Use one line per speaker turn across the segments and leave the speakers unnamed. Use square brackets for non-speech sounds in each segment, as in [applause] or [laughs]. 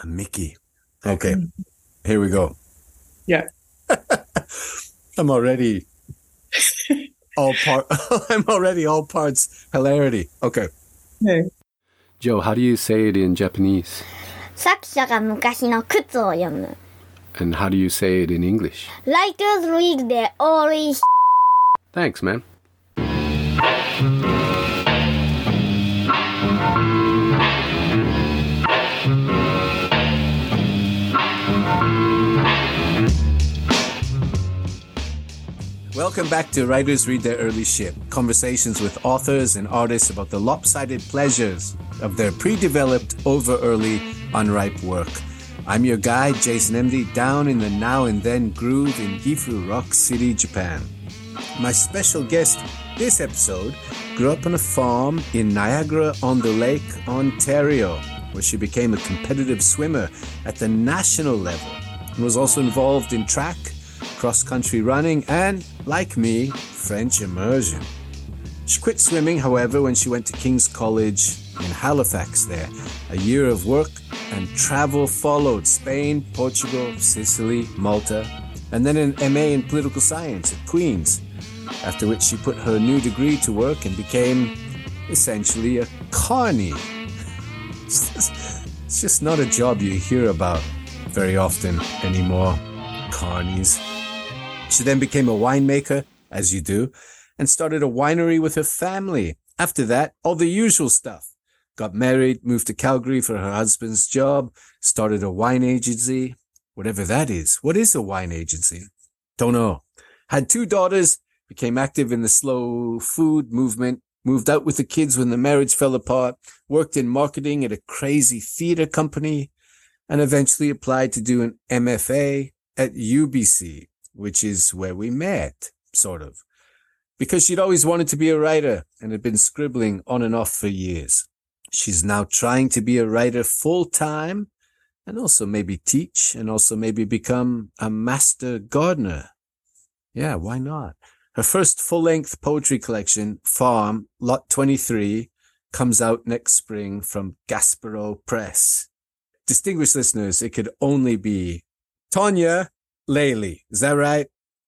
A Mickey. Okay. Here we go.
Yeah. [laughs]
I'm already [laughs] all part [laughs] I'm already all parts hilarity. Okay.
Okay.
Joe, how do you say it in Japanese?
作者が昔の靴を読む。
And how do you say it in English?
Writers read the old
Thanks, man.
Welcome back to Writers Read Their Early Shit Conversations with authors and artists about the lopsided pleasures of their pre-developed, over-early, unripe work. I'm your guide, Jason Emde, down in the now and then groove in Gifu Rock City, Japan. My special guest this episode grew up on a farm in Niagara on the Lake, Ontario, where she became a competitive swimmer at the national level and was also involved in track, cross country running, and, like me, French immersion. She quit swimming, however, when she went to King's College in Halifax there. A year of work and travel followed Spain, Portugal, Sicily, Malta, and then an MA in political science at Queen's. After which she put her new degree to work and became essentially a carny. It's just, it's just not a job you hear about very often anymore. Carnies. She then became a winemaker, as you do, and started a winery with her family. After that, all the usual stuff. Got married, moved to Calgary for her husband's job, started a wine agency, whatever that is. What is a wine agency? Don't know. Had two daughters, became active in the slow food movement, moved out with the kids when the marriage fell apart, worked in marketing at a crazy theater company, and eventually applied to do an MFA at UBC, which is where we met, sort of. Because she'd always wanted to be a writer and had been scribbling on and off for years. She's now trying to be a writer full time and also maybe teach and also maybe become a master gardener. Yeah, why not? Her first full length poetry collection, Farm, Lot 23, comes out next spring from Gaspereau Press. Distinguished listeners, it could only be Tonya Lailey. Is that right?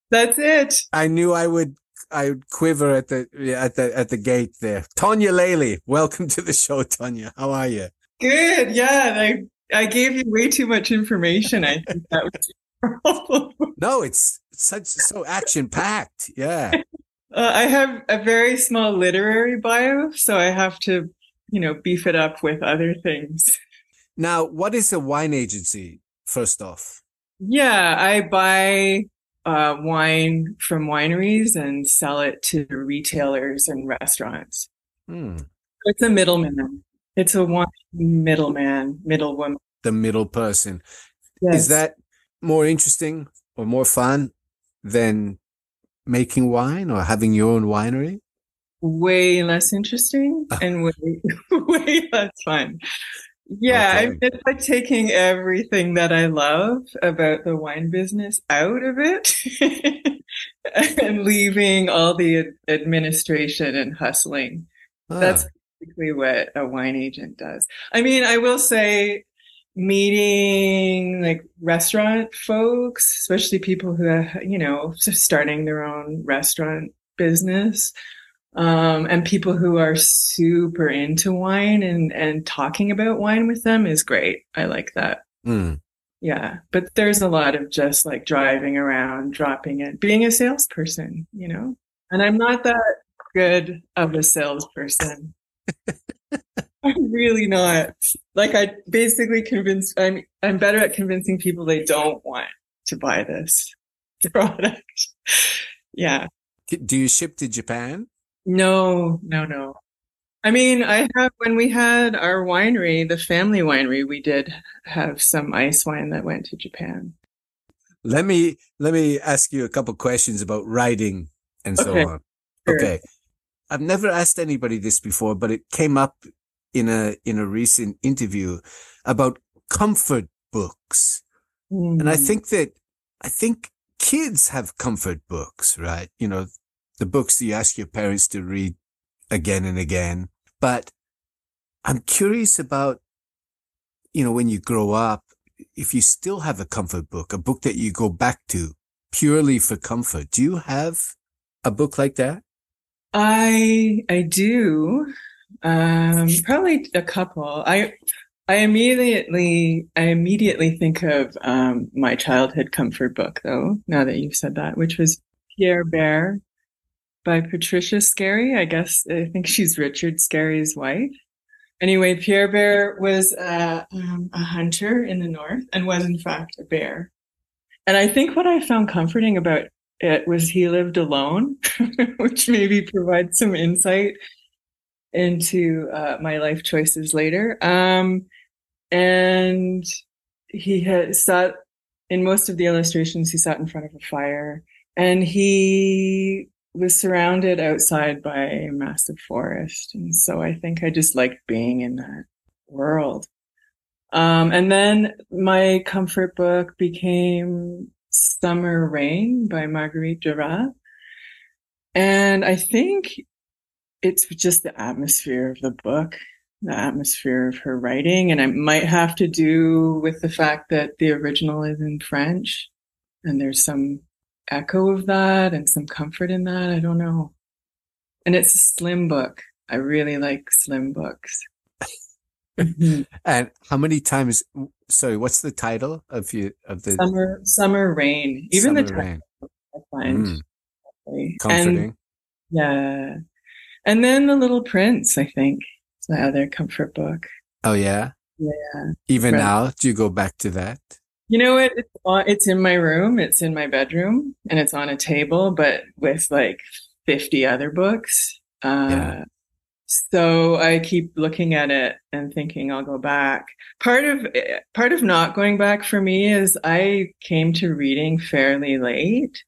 That's it.
I knew I would I would quiver at the at the at the gate there. Tonya Lailey, welcome to the show, Tonya. How are you?
Good. Yeah. I I gave you way too much information. I think that was. [laughs]
No, it's such so action packed. Yeah.
Uh, I have a very small literary bio, so I have to, you know, beef it up with other things.
Now, what is a wine agency? First off,
Yeah, I buy uh, wine from wineries and sell it to retailers and restaurants.
hmm.
It's a middleman. It's a wine middleman, middlewoman.
the middle person
Yes.
is that more interesting or more fun than making wine or having your own winery?
way less interesting and way [laughs] way less fun. Yeah, I mean, it's like taking everything that I love about the wine business out of it [laughs] and leaving all the administration and hustling. That's
Ah,
basically what a wine agent does. I mean, I will say meeting like restaurant folks, especially people who are, you know, starting their own restaurant business. Um, and people who are super into wine and, and talking about wine with them is great. I like that.
mm.
Yeah. But there's a lot of just like driving around, dropping it, being a salesperson, you know? And I'm not that good of a salesperson. [laughs] I'm really not. Like I basically convince I'm I'm better at convincing people they don't want to buy this [laughs] product. Yeah.
Do you ship to Japan?
No, no, no. I mean, I have when we had our winery, the family winery, we did have some ice wine that went to Japan.
Let me let me ask you a couple questions about writing and so
Okay,
on.
sure.
Okay. I've never asked anybody this before, but it came up in a in a recent interview about comfort books. And I
Mm.
think that I think kids have comfort books, right? You know, the books you ask your parents to read again and again. But I'm curious about you know, when you grow up, if you still have a comfort book, a book that you go back to purely for comfort, do you have a book like that?
I I do. Um, probably a couple. I I immediately I immediately think of um, my childhood comfort book though. Now that you've said that, which was Pierre Bear by Patricia Scarry. I guess I think she's Richard Scarry's wife. Anyway, Pierre Bear was uh, um, a hunter in the north and was in fact a bear. And I think what I found comforting about it was he lived alone, [laughs] which maybe provides some insight into uh, my life choices later. Um, and he had sat in most of the illustrations, he sat in front of a fire and he was surrounded outside by a massive forest. And so I think I just liked being in that world. Um, and then my comfort book became Summer Rain by Marguerite Duras. And I think it's just the atmosphere of the book, the atmosphere of her writing. And it might have to do with the fact that the original is in French and there's some echo of that and some comfort in that. I don't know. And it's a slim book. I really like slim books. Mhm. [laughs]
And how many times? Sorry, what's the title of you of the
Summer, summer rain. Even the
Summer
title
Rain?
I find
Mm,
lovely.
comforting.
And yeah, and then the Little Prince. I think is my other comfort book.
oh yeah.
Yeah.
Even
Right.
now, do you go back to that?
You know what? It's, on, it's in my room. It's in my bedroom, and it's on a table, but with like fifty other books. Uh,
Yeah.
So I keep looking at it and thinking I'll go back. Part of part of not going back for me is I came to reading fairly late.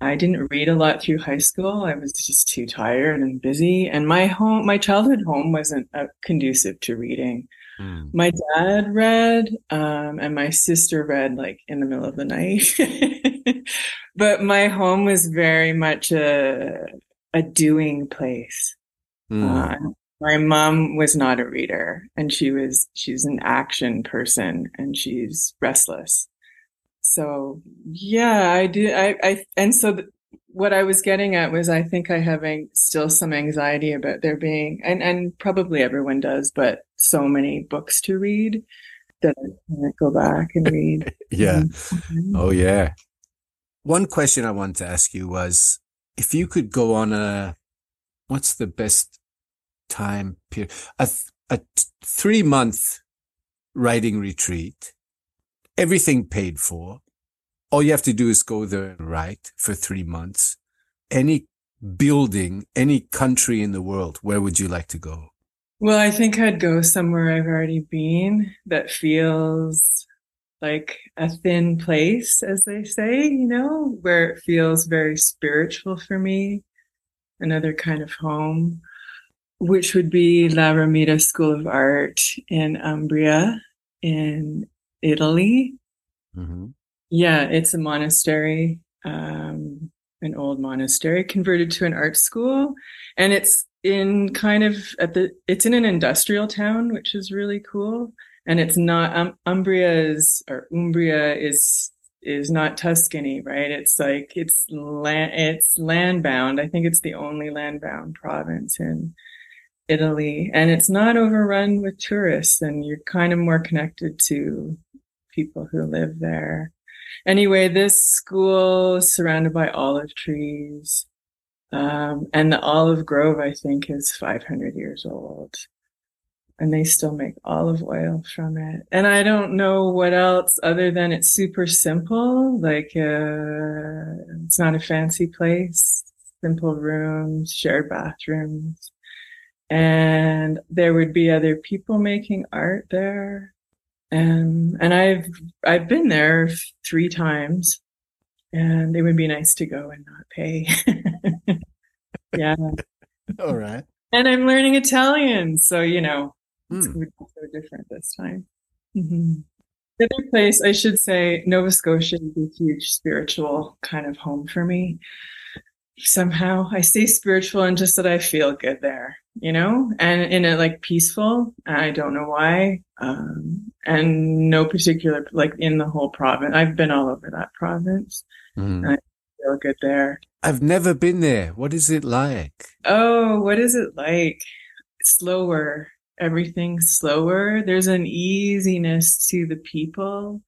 I didn't read a lot through high school. I was just too tired and busy, and my home, my childhood home, wasn't uh, conducive to reading.
Mm.
My dad read, um, and my sister read like in the middle of the night. [laughs] but my home was very much a a doing place.
Mm.
Uh, my mom was not a reader, and she was she's an action person, and she's restless. So yeah, I do. I, I and so th- what I was getting at was I think I having still some anxiety about there being, and and probably everyone does, but so many books to read that I can't go back and read. [laughs]
yeah.
Mhm.
Oh yeah. One question I wanted to ask you was if you could go on a what's the best time period a, th- a t- three month writing retreat, everything paid for. All you have to do is go there and write for three months. Any building, any country in the world, where would you like to go?
Well, I think I'd go somewhere I've already been that feels like a thin place, as they say, you know, where it feels very spiritual for me, another kind of home, which would be La Romita School of Art in Umbria in Italy.
Mm-hmm.
Yeah, it's a monastery, um, an old monastery converted to an art school. And it's in kind of at the, it's in an industrial town, which is really cool. And it's not, um, Umbria is, or Umbria is, is not Tuscany, right? It's like, it's land, it's land bound. I think it's the only land bound province in Italy. And it's not overrun with tourists and you're kind of more connected to people who live there. Anyway, this school surrounded by olive trees. Um, and the olive grove, I think, is 500 years old. And they still make olive oil from it. And I don't know what else other than it's super simple. Like, uh, it's not a fancy place, simple rooms, shared bathrooms. And there would be other people making art there. Um, and I've, I've been there three times and it would be nice to go and not pay. [laughs] yeah.
All right.
And I'm learning Italian. So, you know, it's
Hmm.
going to be so different this time. Mhm. The other place, I should say, Nova Scotia is a huge spiritual kind of home for me. Somehow I say spiritual and just that I feel good there. You know, and in a like peaceful. I don't know why. Um, and no particular, like in the whole province. I've been all over that province.
Mm.
I feel good there.
I've never been there. What is it like?
Oh, what is it like? Slower. Everything's slower. There's an easiness to the people.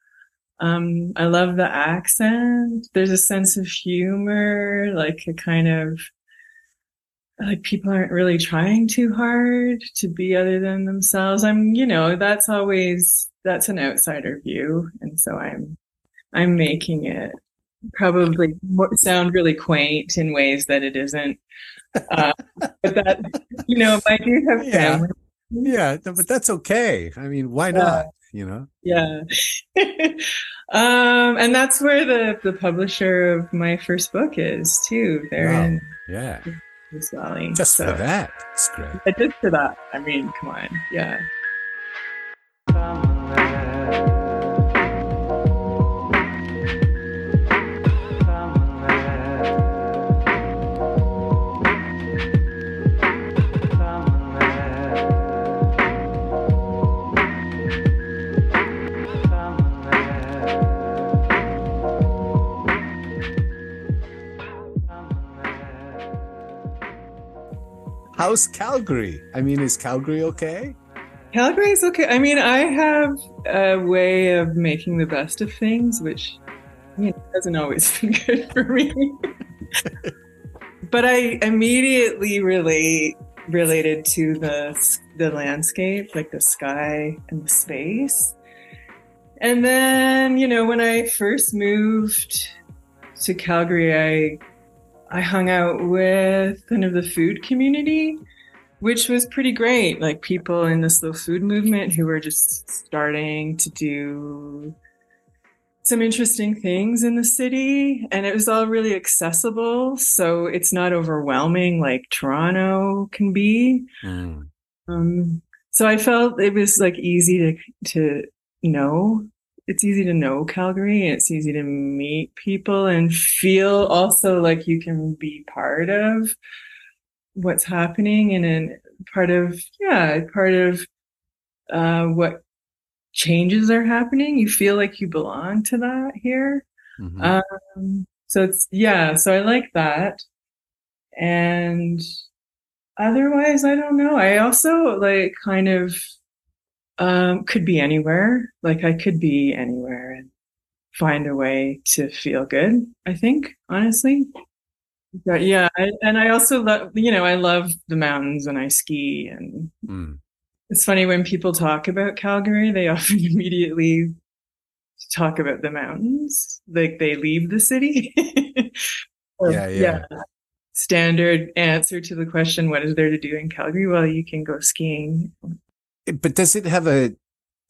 Um, I love the accent. There's a sense of humor, like a kind of like people aren't really trying too hard to be other than themselves. I'm, you know, that's always that's an outsider view, and so I'm I'm making it probably sound really quaint in ways that it isn't. Uh, [laughs] but that you know, I do have
Yeah.
family.
Yeah, but that's okay. I mean, why not? You know?
Yeah. [laughs] um, and that's where the, the publisher of my first book is too. They're
Wow.
in
Yeah. Just
So-
for that. It's great.
I Just for that. I mean, come on. Yeah.
How's Calgary? I mean, is Calgary okay?
Calgary is okay. I mean, I have a way of making the best of things, which you know, hasn't always [laughs] been good for me. but I immediately relate related to the the landscape, like the sky and the space. And then, you know, when I first moved to Calgary, I I hung out with kind of the food community which was pretty great. Like people in the slow food movement who were just starting to do some interesting things in the city, and it was all really accessible. So it's not overwhelming like Toronto can be.
Mm.
Um, so I felt it was like easy to to know. It's easy to know Calgary, and it's easy to meet people and feel also like you can be part of what's happening and in part of yeah part of uh what changes are happening. You feel like you belong to that here.
Mhm.
um so it's yeah so i like that. And otherwise i don't know. I also like kind of um could be anywhere like i could be anywhere and find a way to feel good i think honestly but yeah, I, and I also love, you know, I love the mountains and I ski. And
Mm.
it's funny when people talk about Calgary, they [laughs] often immediately talk about the mountains, like they leave the city. [laughs] Or,
Yeah, yeah.
Standard answer to the question, what is there to do in Calgary? Well, you can go skiing.
But does it have a,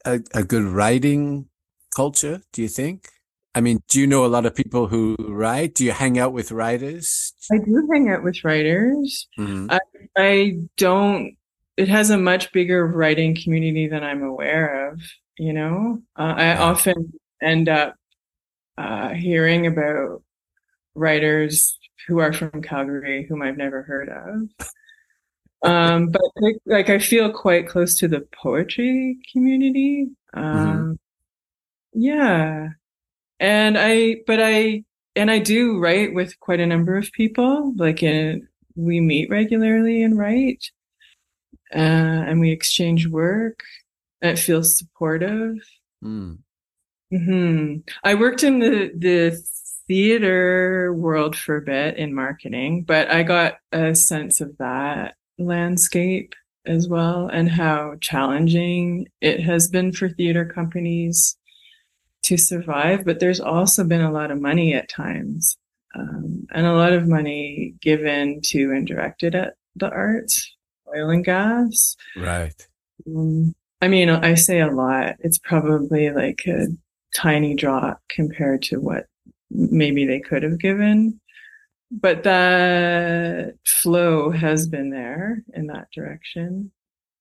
a a good writing culture? Do you think? I mean, do you know a lot of people who write? Do you hang out with writers?
I do hang out with writers.
Mhm.
I don't. It has a much bigger writing community than I'm aware of. You know, uh, I
Yeah.
often end up uh, hearing about writers who are from Calgary whom I've never heard of. Um, but like, like I feel quite close to the poetry community. Um, yeah, and I, but I, and I do write with quite a number of people. Like, in, we meet regularly and write, uh, and we exchange work. And it feels supportive.
Mm.
hmm I worked in the the theater world for a bit in marketing, but I got a sense of that landscape as well and how challenging it has been for theater companies to survive. But there's also been a lot of money at times, um, and a lot of money given to and directed at the arts, oil and gas.
Right.
Um, I mean, I say a lot. It's probably like a tiny drop compared to what maybe they could have given. But that flow has been there in that direction.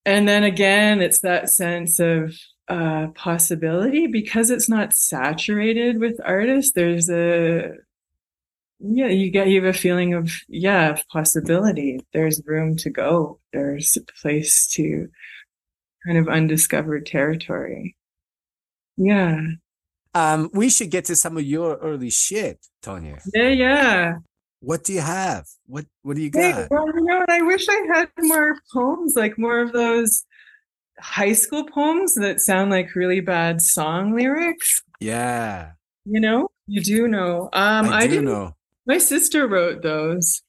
And then again, it's that sense of uh, possibility because it's not saturated with artists. There's a yeah, you get you have a feeling of yeah, of possibility. There's room to go. There's a place to kind of undiscovered territory. Yeah.
Um, we should get to some of your early shit, Tonya.
Yeah, yeah.
What do you have? What What do you
Hey,
got?
well, you know what? I wish I had more poems, like more of those high school poems that sound like really bad song lyrics.
Yeah,
You know, you do know. Um,
I, do
didn't.
know.
My sister wrote those.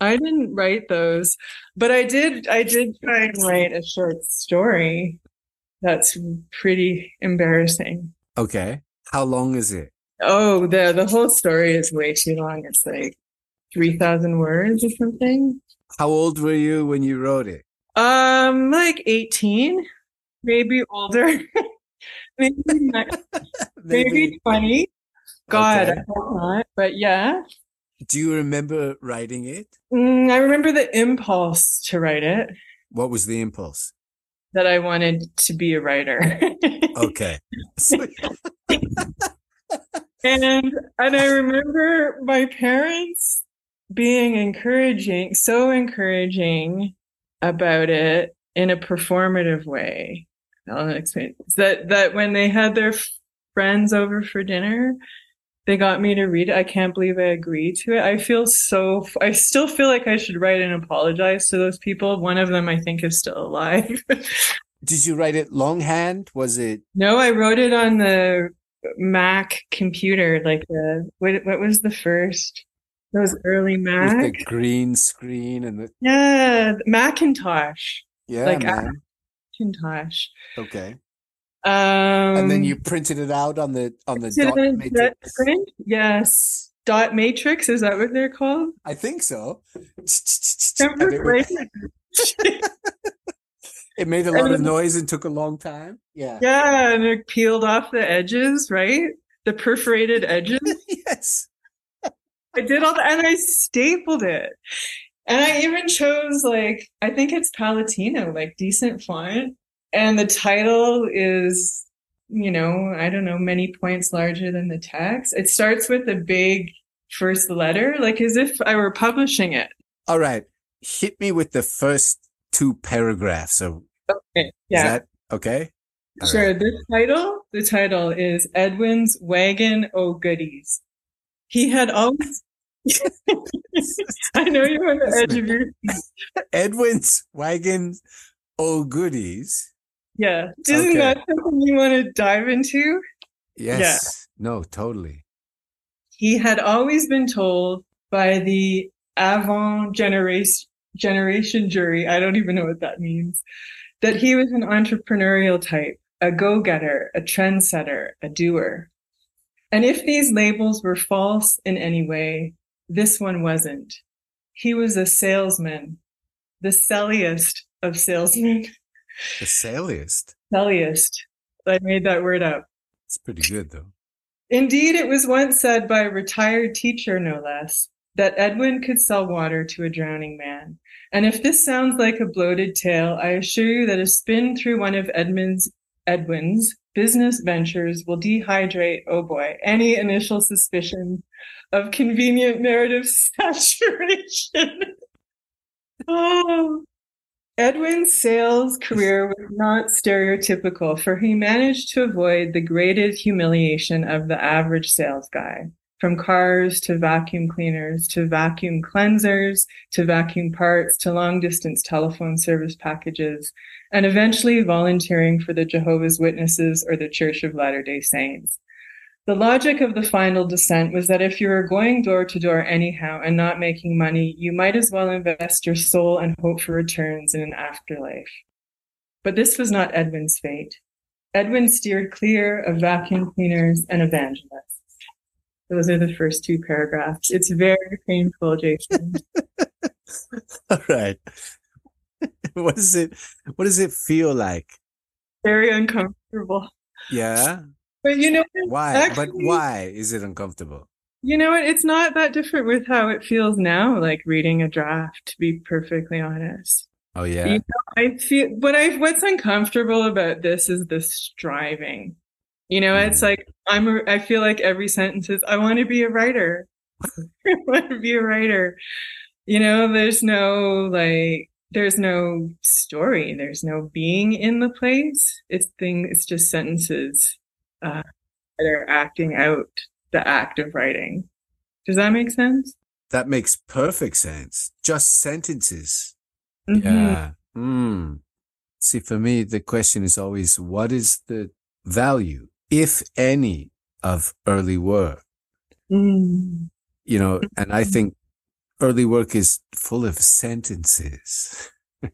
I didn't write those, but I did. I did try and write a short story. That's pretty embarrassing.
Okay, how long is it?
Oh, the the whole story is way too long. It's like three thousand words or something.
How old were you when you wrote it?
Um, like 18, maybe older, [laughs] maybe [laughs] ni- maybe 20. God,
Okay.
I hope not. But yeah,
Do you remember writing it?
Mm, I remember the impulse to write it
What was the impulse?
that I wanted to be a writer. [laughs]
Okay.
And and I remember my parents being encouraging, so encouraging about it in a performative way. I'll explain that that when they had their friends over for dinner, they got me to read it. I can't believe I agreed to it. I feel so. I still feel like I should write and apologize to those people. One of them, I think, is still alive. [laughs]
Did you write it longhand? Was it
No, I wrote it on the Mac computer, like the what what was the first those early
with
Mac?
the green screen and the
Yeah, Macintosh.
yeah,
Like,
man.
Macintosh.
Okay.
Um
And then you printed it out on the on the dot matrix.
print? Yes. Dot matrix, is that what they're called?
I think so. It, was-
remember. [laughs] [laughs]
it made a lot of noise and took a long time. Yeah.
yeah, and it peeled off the edges, right? The perforated edges. [laughs]
yes.
I did all that and I stapled it. And I even chose like I think it's Palatino, like decent font. And the title is, you know, I don't know, many points larger than the text. It starts with a big first letter, like as if I were publishing it.
All right. Hit me with the first two paragraphs. So
Okay.
is
Yeah.
that okay? All
Sure.
right.
The title, the title is Edwin's Wagon O Goodies. He had always [laughs] I know you're on the edge of your [laughs]
Edwin's wagons. Oh goodies.
yeah. Isn't
Okay.
that something you want to dive into?
Yes. No, totally.
He had always been told by the avant generation generation jury, I don't even know what that means, that he was an entrepreneurial type, a go-getter, a trendsetter, a doer. And if these labels were false in any way, this one wasn't. He was a salesman, the selliest of salesmen. [laughs]
The saliest.
selliest. I made that word up.
It's pretty good though.
Indeed, it was once said by a retired teacher, no less, that Edwin could sell water to a drowning man. And if this sounds like a bloated tale, I assure you that a spin through one of Edmund's Edwin's business ventures will dehydrate, oh boy, any initial suspicion of convenient narrative [laughs] saturation. oh. Edwin's sales career was not stereotypical, for he managed to avoid the graded humiliation of the average sales guy. From cars to vacuum cleaners to vacuum cleansers to vacuum parts to long distance telephone service packages, and eventually volunteering for the Jehovah's Witnesses or the Church of Latter day Saints. The logic of the final descent was that if you were going door to door anyhow and not making money, you might as well invest your soul and hope for returns in an afterlife. But this was not Edwin's fate. Edwin steered clear of vacuum cleaners and evangelists. Those are the first two paragraphs. It's very painful, Jason. [laughs]
All right. [laughs] what does it what does it feel like?
very uncomfortable.
Yeah.
But you know,
Why? but why is it uncomfortable?
you know what? It's not that different with how it feels now, like reading a draft, to be perfectly honest.
Oh yeah.
You I feel what I what's uncomfortable about this is the striving. You know, it's
Mm.
like I'm a, I feel like every sentence is I want to be a writer. [laughs] I want to be a writer. You know, there's no like there's no story there's no being in the place it's thing it's just sentences uh, that are acting out the act of writing does that make sense
That makes perfect sense. Just sentences.
Mhm.
Yeah. Mm. See, for me, the question is always what is the value, if any, of early work?
Mm.
You know, and I think early work is full of sentences. [laughs]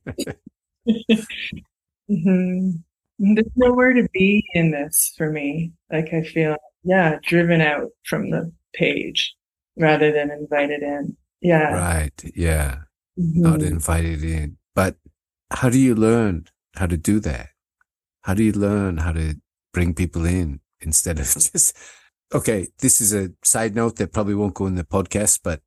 Mhm. there's nowhere to be in this for me like i feel yeah driven out from the page rather than invited in yeah
Right. Yeah.
Mhm.
Not invited in. But how do you learn how to do that? How do you learn how to bring people in instead of [laughs] just, okay, this is a side note that probably won't go in the podcast, but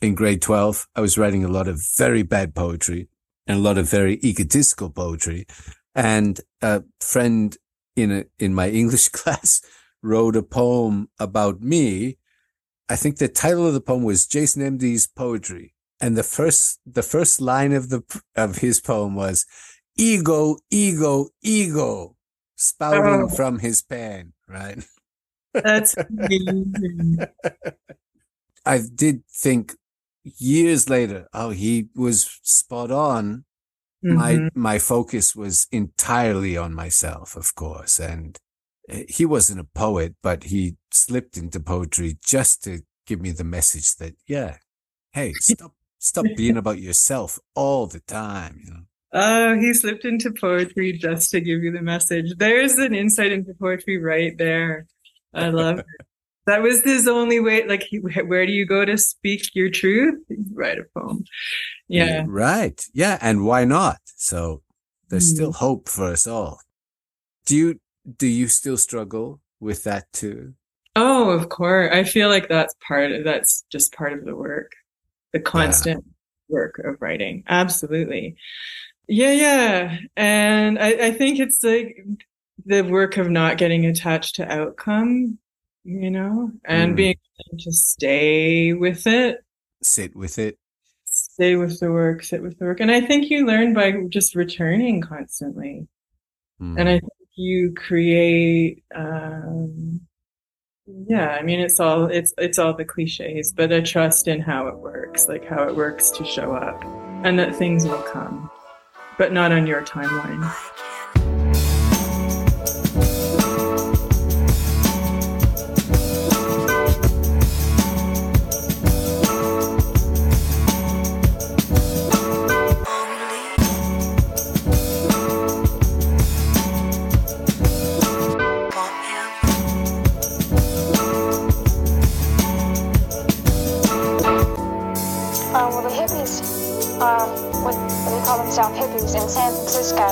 in grade 12, I was writing a lot of very bad poetry and a lot of very egotistical poetry. And a friend in a, in my [laughs] English class wrote a poem about me. I think the title of the poem was Jason Emde's poetry. And the first, the first line of the, of his poem was ego, ego, ego spouting
Oh.
from his pen, right?
that's amazing. [laughs]
I did think years later, oh, he was spot on. My
Mhm.
my focus was entirely on myself, of course, and uh, he wasn't a poet, but he slipped into poetry just to give me the message that, yeah, hey, stop stop being about yourself all the time. You know,
Oh, he slipped into poetry just to give you the message. There's an insight into poetry right there. I love it. That was his only way. Like, he, where do you go to speak your truth? Write a poem. Yeah.
right, yeah, and why not? So there's
Mm.
still hope for us all. Do you do you still struggle with that too?
Oh, of course. I feel like that's part of, that's just part of the work, the constant work of writing. Absolutely. Yeah, yeah. And I, I think it's like the work of not getting attached to outcome, you know, and
Mm.
being able to stay with it,
Sit with it.
stay with the work, sit with the work. And I think you learn by just returning constantly.
Mm.
and I think you create um yeah I mean it's all it's it's all the cliches but a trust in how it works like how it works to show up and that things will come but not on your timeline
they hippies in San Francisco,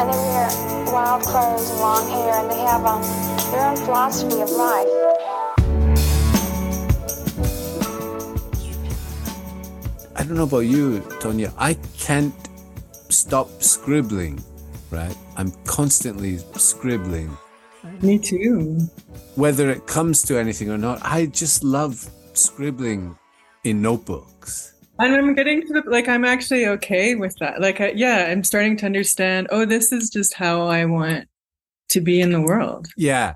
and they wear wild clothes and long hair, and they have um, their own philosophy of life.
I don't know about you, Tonya. I can't stop scribbling, right? I'm constantly scribbling.
me too
Whether it comes to anything or not, I just love scribbling in notebooks.
And I'm getting to the like I'm actually okay with that like I, yeah I'm starting to understand oh this is just how I want to be in the world
Yeah.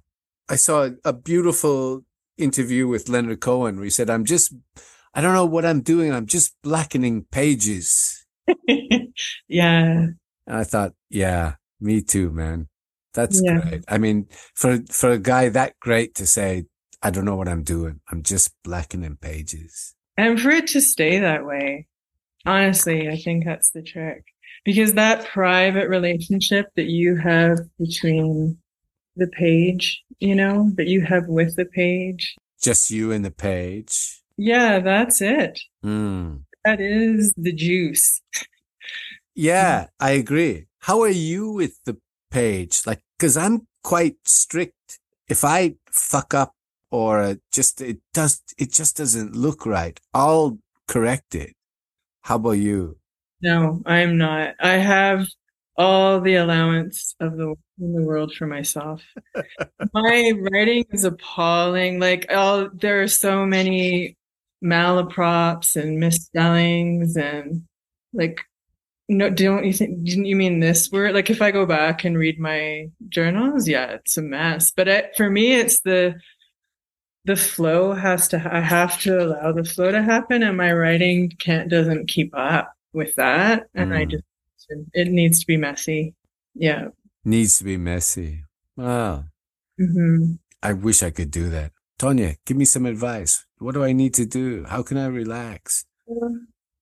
I saw a, beautiful interview with Leonard Cohen where he said, I'm just, I don't know what I'm doing. I'm just blackening pages. [laughs]
yeah
And I thought, yeah, me too, man. That's
Yeah.
great. I mean, for, for a guy that great to say, I don't know what I'm doing. I'm just blackening pages.
And for it to stay that way, honestly, I think that's the trick. Because that private relationship that you have between the page, you know, that you have with the page,
Just you and the page.
yeah, that's it.
Mm.
That is the juice.
Yeah, I agree. How are you with the page? Like, cause I'm quite strict. If I fuck up or just, it does, it just doesn't look right, I'll correct it. How about you?
No, I'm not. I have all the allowance of the in the world for myself. [laughs] My writing is appalling. Like all there are so many malaprops and misspellings and like no don't you think didn't you mean this word like if i go back and read my journals yeah it's a mess but it, for me it's the the flow has to i have to allow the flow to happen and my writing can't doesn't keep up with that and i
Mm.
just it needs to be messy yeah
Needs to be messy. Wow.
hmm
I wish I could do that. Tonya, give me some advice. What do I need to do? How can I relax?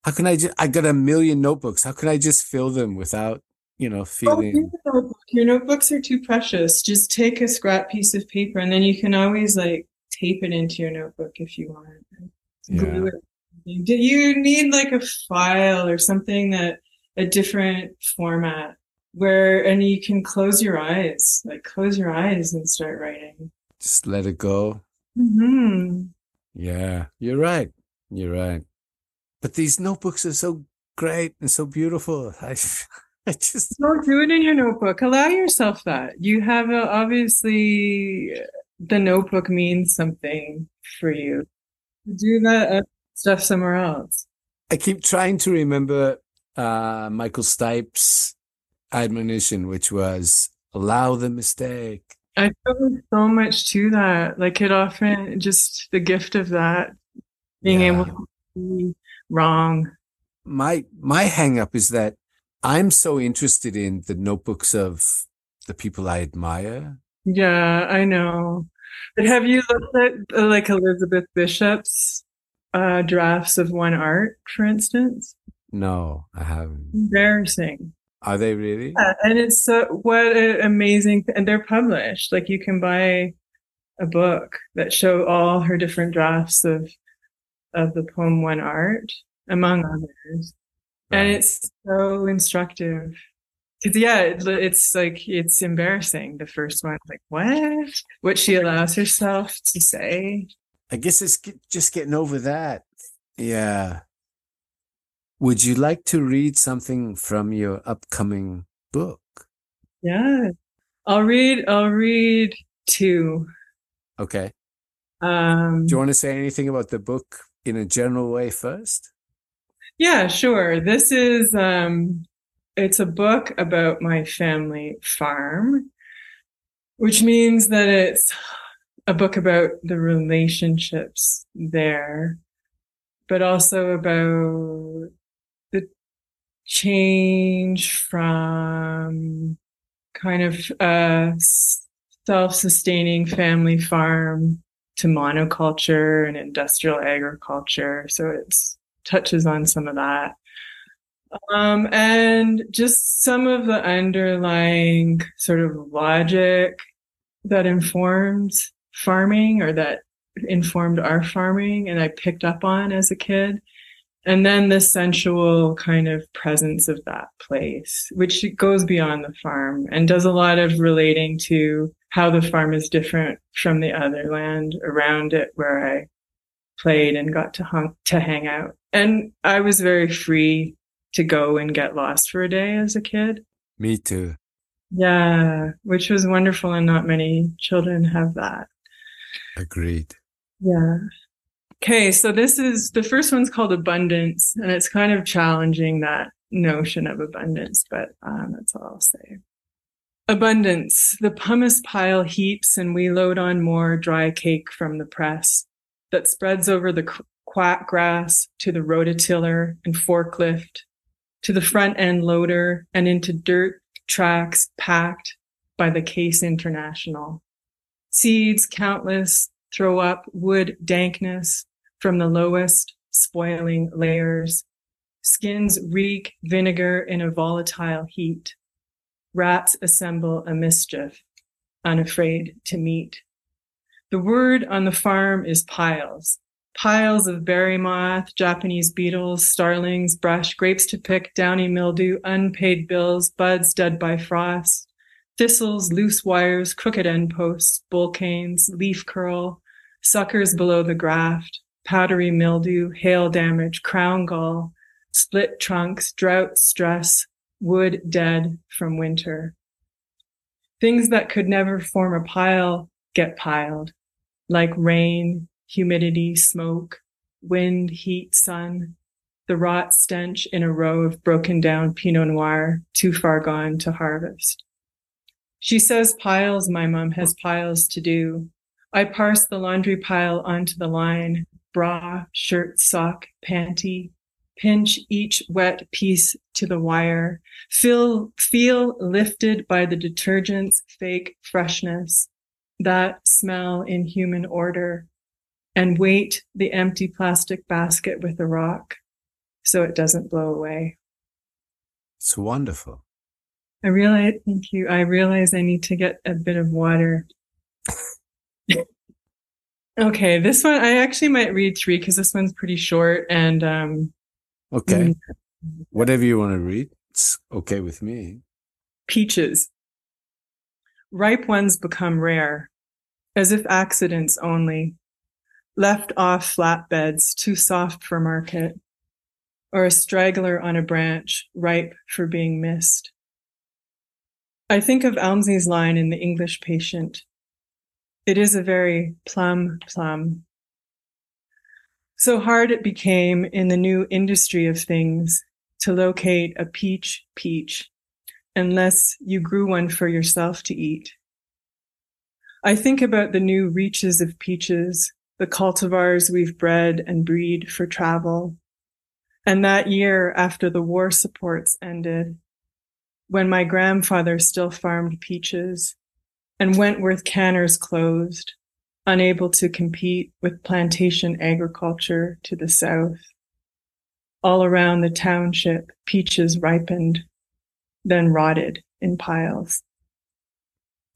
How can I just, I got a million notebooks. How can I just fill them without, you know, feeling.
Your notebooks are too precious. Just take a scrap piece of paper and then you can always like tape it into your notebook if you want. It. Do you need like a file or something that a different format where and you can close your eyes, like close your eyes and start writing.
just let it go?
hmm
Yeah, you're right. You're right. But these notebooks are so great and so beautiful. I, [laughs] I just,
Don't do it in your notebook. Allow yourself that. You have a, obviously the notebook means something for you. Do that stuff somewhere else.
I keep trying to remember uh, Michael Stipe's admonition, which was allow the mistake.
I feel so much to that. Like it often just the gift of that, being
Yeah.
able to be wrong.
My my hang up is that I'm so interested in the notebooks of the people I admire.
Yeah, I know. But have you looked at uh, like Elizabeth Bishop's uh, drafts of one art, for instance?
No, I haven't.
Embarrassing.
Are they really?
Yeah, and it's so what an amazing and they're published. Like you can buy a book that show all her different drafts of of the poem One Art, among others. And it's so instructive. Cause yeah, it, it's like it's embarrassing. The first one, like what? What she allows herself to say.
I guess it's just getting over that. Yeah. Would you like to read something from your upcoming book?
Yeah, I'll read. I'll read two.
Okay.
Um,
Do you want to say anything about the book in a general way first?
Yeah, sure. This is um it's a book about my family farm, which means that it's a book about the relationships there, but also about the change from kind of a self-sustaining family farm to monoculture and industrial agriculture. So it touches on some of that. Um, and just some of the underlying sort of logic that informs farming or that informed our farming and I picked up on as a kid. And then the sensual kind of presence of that place, which goes beyond the farm and does a lot of relating to how the farm is different from the other land around it where I played and got to hung, to hang out. And I was very free to go and get lost for a day as a kid.
Me too.
Yeah, which was wonderful and not many children have that.
Agreed.
Yeah. Okay, so this is the first one's called abundance, and it's kind of challenging that notion of abundance, but um, that's all I'll say. Abundance. The pomace pile heaps, and we load on more dry cake from the press that spreads over the quack grass to the rototiller and forklift, to the front end loader, and into dirt tracks packed by the Case International. Seeds countless throw up wood dankness from the lowest spoiling layers. Skins reek vinegar in a volatile heat. Rats assemble a mischief, unafraid to meet. The word on the farm is piles. Piles of berry moth, Japanese beetles, starlings, brush, grapes to pick, downy mildew, unpaid bills, buds dead by frost, thistles, loose wires, crooked end posts, bull canes, leaf curl, suckers below the graft, powdery mildew, hail damage, crown gall, split trunks, drought stress, wood dead from winter. Things that could never form a pile get piled, like rain, humidity, smoke, wind, heat, sun, the rot stench in a row of broken down Pinot Noir, too far gone to harvest. She says piles, my mom has piles to do. I parse the laundry pile onto the line, bra, shirt, sock, panty, pinch each wet piece to the wire, feel, feel lifted by the detergent's fake freshness, that smell in human order, and weight the empty plastic basket with a rock so it doesn't blow away.
It's wonderful.
I realize, thank you. I realize I need to get a bit of water. okay, this one, I actually might read three because this one's pretty short and, um,
Okay.
mm,
Whatever you want to read, it's okay with me.
peaches. Ripe ones become rare, as if accidents only, left off flatbeds too soft for market, or a straggler on a branch ripe for being missed. I think of Elmsley's line in The English Patient. It is a very plum plum. So hard it became in the new industry of things to locate a peach peach unless you grew one for yourself to eat. I think about the new reaches of peaches, the cultivars we've bred and breed for travel. And that year after the war supports ended, when my grandfather still farmed peaches and Wentworth canners closed, unable to compete with plantation agriculture to the south. All around the township, peaches ripened, then rotted in piles.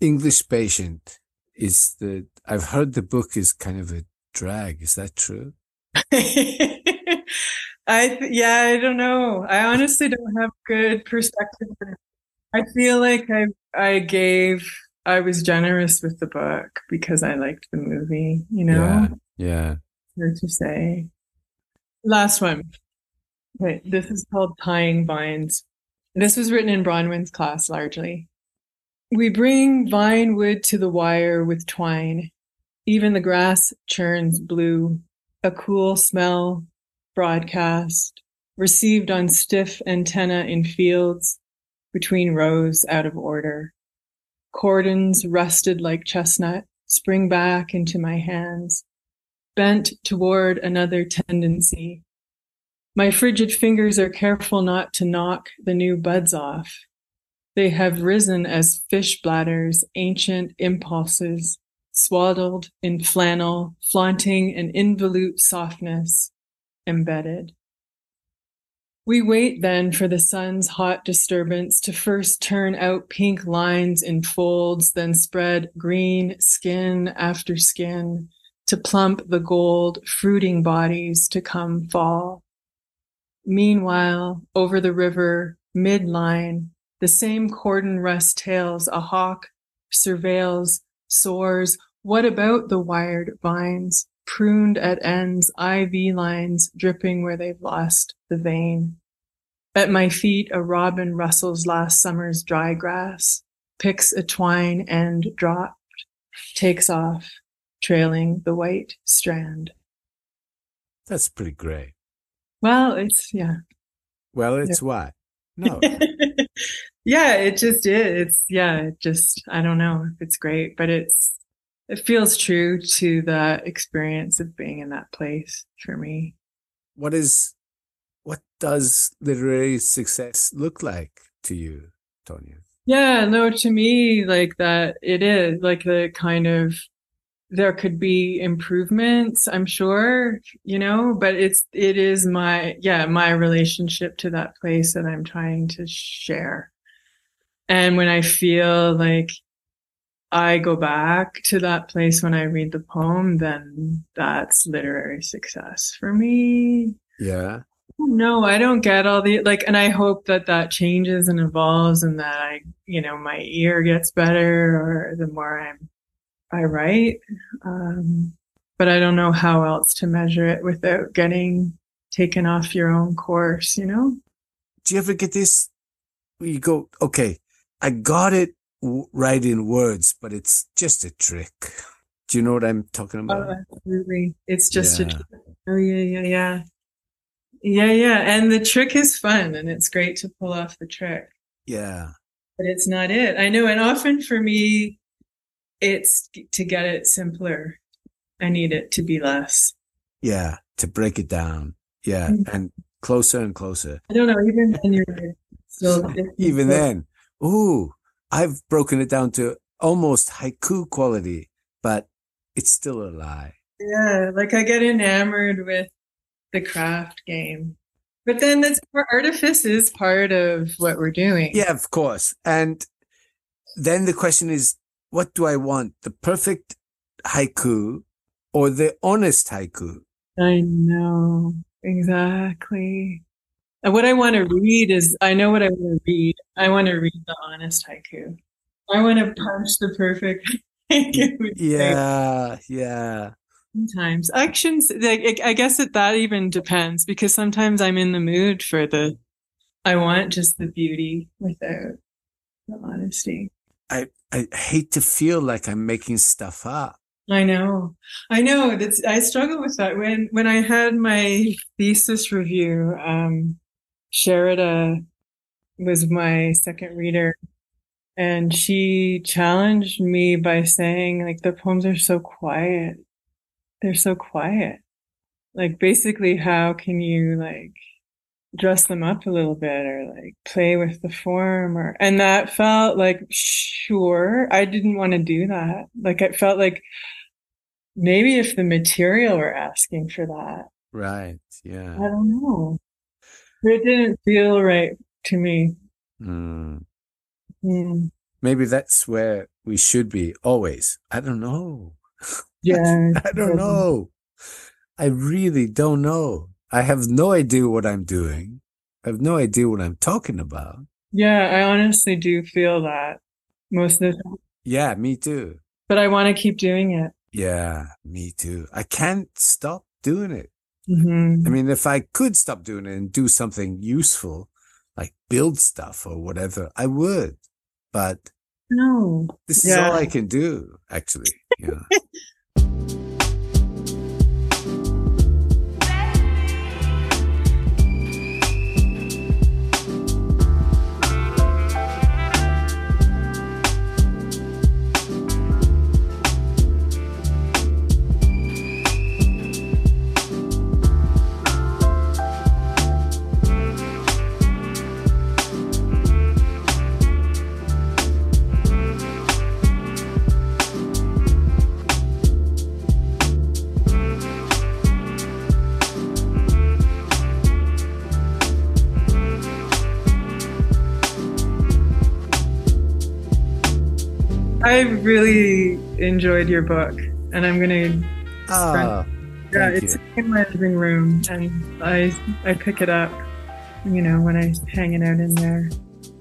English Patient is the, I've heard the book is kind of a drag. Is that true? [laughs]
I th- yeah, I don't know. I honestly don't have good perspective. I feel like I I gave I was generous with the book because I liked the movie, you know?
Yeah. Yeah.
Hard to say. Last one. Okay, this is called Tying Vines. This was written in Bronwyn's class largely. We bring vine wood to the wire with twine. Even the grass churns blue. A cool smell broadcast, received on stiff antenna in fields between rows out of order. Cordons rusted like chestnut spring back into my hands, bent toward another tendency. My frigid fingers are careful not to knock the new buds off. They have risen as fish bladders, ancient impulses, swaddled in flannel, flaunting an involute softness, embedded. We wait then for the sun's hot disturbance to first turn out pink lines in folds, then spread green skin after skin to plump the gold fruiting bodies to come fall. Meanwhile, over the river, midline, the same cordon rust tails a hawk surveils, soars. What about the wired vines? pruned at ends, IV lines dripping where they've lost the vein. At my feet, a robin rustles last summer's dry grass, picks a twine end dropped, takes off, trailing the white strand.
That's pretty great.
Well, it's, yeah.
Well, it's what? No. [laughs]
yeah, it just is. It's, yeah, it just, I don't know if it's great, but it's, it feels true to the experience of being in that place for me.
what is what does literary success look like to you, Tonya?
Yeah, no, to me, like that, it is like the kind of, there could be improvements, I'm sure, you know, but it's, it is my, yeah, my relationship to that place that I'm trying to share. And when I feel like I go back to that place when I read the poem, then that's literary success for me.
Yeah.
No, I don't get all the like, and I hope that that changes and evolves, and that I, you know, my ear gets better, or the more I'm, I write. Um, but I don't know how else to measure it without getting taken off your own course. You know?
Do you ever get this? You go, okay, I got it right in words, but it's just a trick. Do you know what I'm talking
Oh,
about?
absolutely. It's just
Yeah.
a trick. Oh yeah, yeah, yeah. Yeah, yeah. And the trick is fun and it's great to pull off the trick.
yeah.
But it's not it. I know. And often for me, it's to get it simpler. I need it to be less.
Yeah. To break it down. Yeah.
Mhm.
And closer and closer.
I don't know, even when you're still [laughs]
Even then, ooh, I've broken it down to almost haiku quality, but it's still a lie.
Yeah, like I get enamored with the craft game. But then that's artifice is part of what we're doing.
Yeah, of course. And then the question is, what do I want? The perfect haiku or the honest haiku?
I know. Exactly. What I want to read is I know what I want to read. I want to read the honest haiku. I want to punch the perfect [laughs] haiku.
Yeah, yeah.
Sometimes actions, like, I guess that that even depends because sometimes I'm in the mood for the, I want just the beauty without the honesty.
I, I hate to feel like I'm making stuff up.
I know. I know. That's I struggle with that. When when I had my thesis review, um Sherida was my second reader and she challenged me by saying like the poems are so quiet. They're so quiet. Like basically how can you like dress them up a little bit or like play with the form or and that felt like sure I didn't want to do that. Like it felt like maybe if the material were asking for that.
Right. Yeah i
don't know. It didn't feel right to me.
Mm.
Mm.
Maybe that's where we should be always. I don't know. [laughs]
Yeah.
I don't know. I really don't know. I have no idea what I'm doing. I have no idea what I'm talking about.
Yeah, I honestly do feel that most of the time.
Yeah, me too.
But I want to keep doing it.
Yeah, me too. I can't stop doing it.
Hmm
I mean, if I could stop doing it and do something useful, like build stuff or whatever, I would. But
No.
this is all I can do, actually. Yeah. [laughs]
I really enjoyed your book and I'm going to
Ah,
Yeah, it's
you.
in my living room, and I I pick it up, you know, when I'm hanging out in there.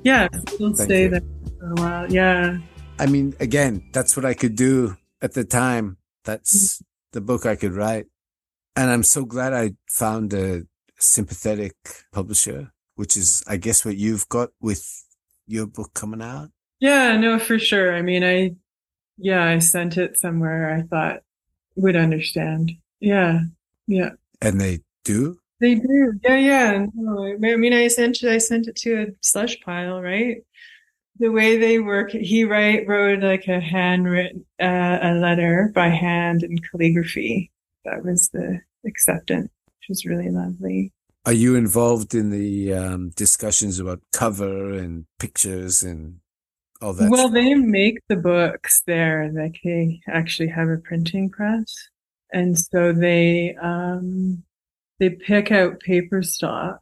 Yeah, it'll
Thank
stay
you.
there for a while. Yeah,
I mean, again, that's what I could do at the time. That's the book I could write. And I'm so glad I found a sympathetic publisher, which is, I guess, what you've got with your book coming out.
Yeah, no, for sure. I mean, I yeah, I sent it somewhere I thought would understand. Yeah, yeah,
And they do.
they do. Yeah, yeah. No, I mean, I sent I sent it to a slush pile, right? The way they work, he write wrote like a handwritten uh, a letter by hand in calligraphy. That was the acceptance, which was really lovely.
Are you involved in the um, discussions about cover and pictures and all that?
well, they make the books there. Like they actually have a printing press, and so they um they pick out paper stock,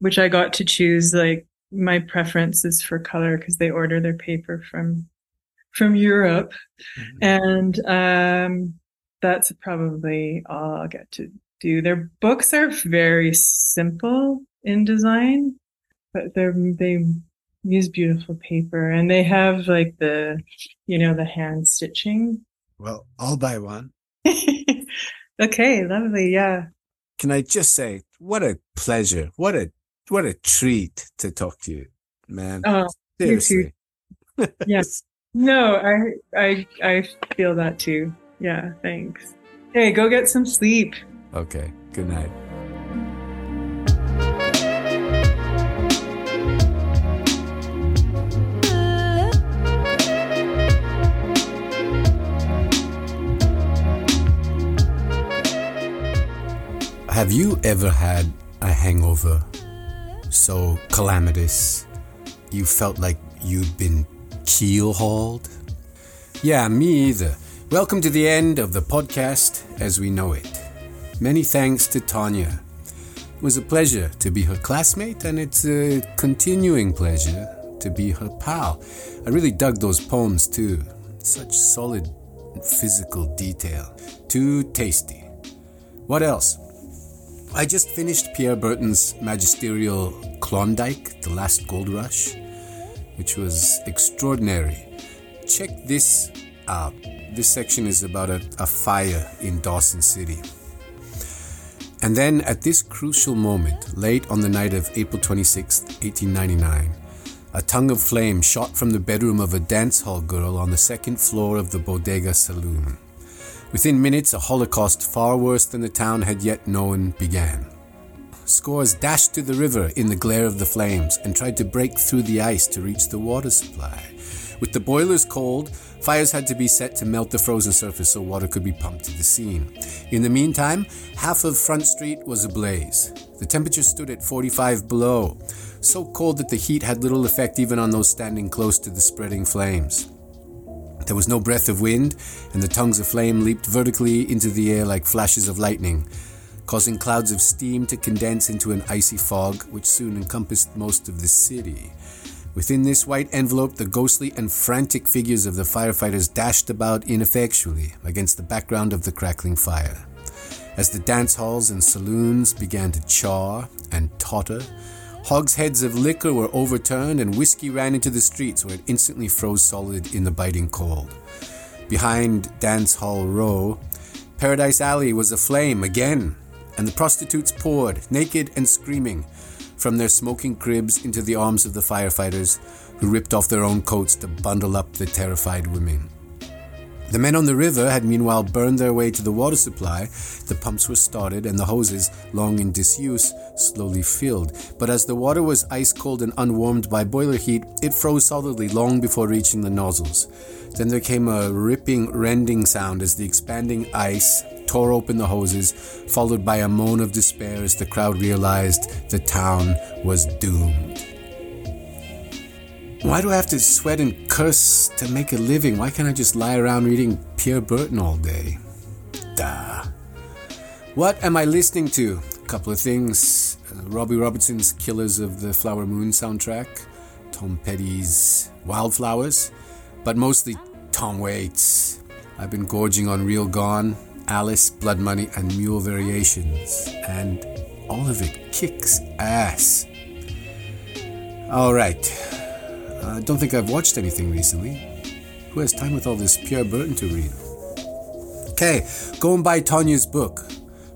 which I got to choose. Like my preference is for color because they order their paper from from Europe,
Mhm.
and um that's probably all I'll get to do. Their books are very simple in design, but they're they use beautiful paper and they have like the you know the hand stitching.
Well, I'll buy one. [laughs]
okay, lovely. Yeah.
Can I just say, what a pleasure. What a, what a treat to talk to you, man.
Oh.
Seriously. [laughs]
Yeah. No, I I I feel that too. Yeah, thanks. Hey, go get some sleep.
Okay. Good night. Have you ever had a hangover so calamitous you felt like you'd been keel hauled? Yeah, me either. Welcome to the end of the podcast as we know it. Many thanks to Tonya. It was a pleasure to be her classmate, and it's a continuing pleasure to be her pal. I really dug those poems too. Such solid physical detail. Too tasty. What else? I just finished Pierre Berton's magisterial Klondike, The Last Gold Rush, which was extraordinary. Check this out. This section is about a, a fire in Dawson City. And then at this crucial moment, late on the night of April 26, 1899, a tongue of flame shot from the bedroom of a dance hall girl on the second floor of the Bodega Saloon. Within minutes, a holocaust far worse than the town had yet known began. Scores dashed to the river in the glare of the flames and tried to break through the ice to reach the water supply. With the boilers cold, fires had to be set to melt the frozen surface so water could be pumped to the scene. In the meantime, half of Front Street was ablaze. The temperature stood at 45 below, so cold that the heat had little effect even on those standing close to the spreading flames. There was no breath of wind, and the tongues of flame leaped vertically into the air like flashes of lightning, causing clouds of steam to condense into an icy fog, which soon encompassed most of the city. Within this white envelope, the ghostly and frantic figures of the firefighters dashed about ineffectually against the background of the crackling fire. As the dance halls and saloons began to char and totter, hogsheads of liquor were overturned and whiskey ran into the streets where it instantly froze solid in the biting cold. Behind Dance Hall Row, Paradise Alley was aflame again, and the prostitutes poured, naked and screaming, from their smoking cribs into the arms of the firefighters, who ripped off their own coats to bundle up the terrified women. The men on the river had meanwhile burned their way to the water supply. The pumps were started and the hoses, long in disuse, slowly filled. But as the water was ice cold and unwarmed by boiler heat, it froze solidly long before reaching the nozzles. Then there came a ripping, rending sound as the expanding ice tore open the hoses, followed by a moan of despair as the crowd realized the town was doomed. Why do I have to sweat and curse to make a living? Why can't I just lie around reading Pierre Berton all day? Duh. What am I listening to? A couple of things. Uh, Robbie Robertson's Killers of the Flower Moon soundtrack, Tom Petty's Wildflowers, but mostly Tom Waits. I've been gorging on Real Gone, Alice, Blood Money, and Mule Variations, and all of it kicks ass. All right. I don't think I've watched anything recently. Who has time with all this Pierre Berton to read? Okay, go and buy Tonya's book,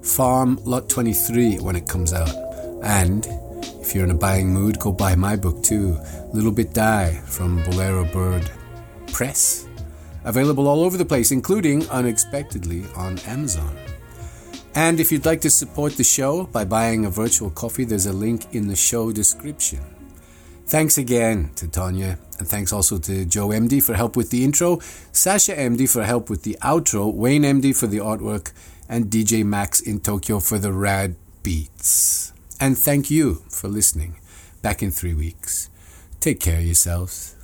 Farm Lot 23, when it comes out. And if you're in a buying mood, go buy my book too, Little Bit Die from Bolero Bird Press. Available all over the place, including unexpectedly on Amazon. And if you'd like to support the show by buying a virtual coffee, there's a link in the show description. Thanks again to Tonya, and thanks also to Joe Emde for help with the intro, Sasha Emde for help with the outro, Wayne Emde for the artwork, and DJ Max in Tokyo for the rad beats. And thank you for listening. Back in three weeks. Take care of yourselves.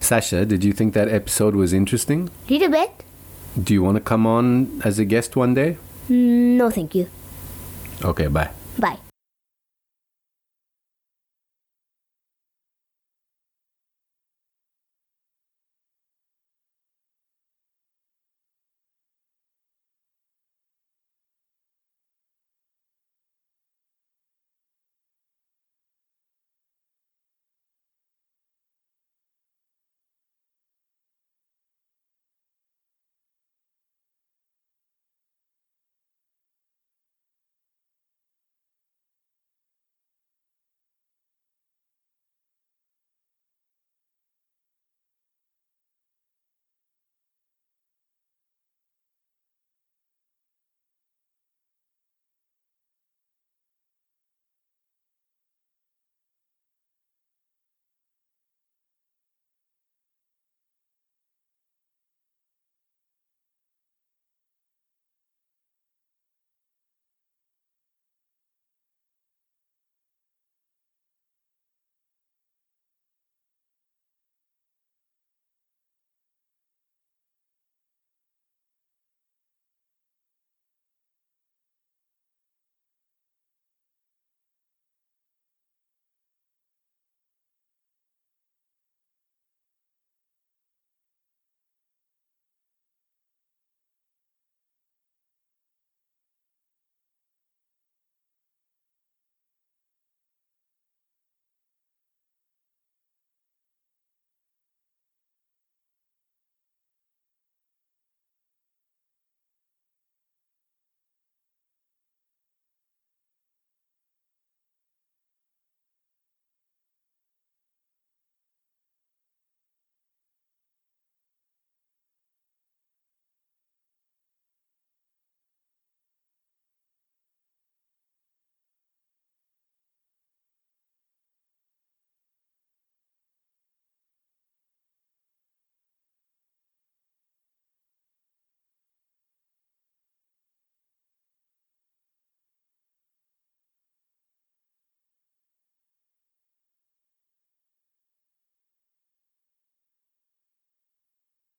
Sasha, did you think that episode was interesting?
Little bit?
Do you want to come on as a guest one day?
Mm, no, thank you.
Okay, bye.
Bye.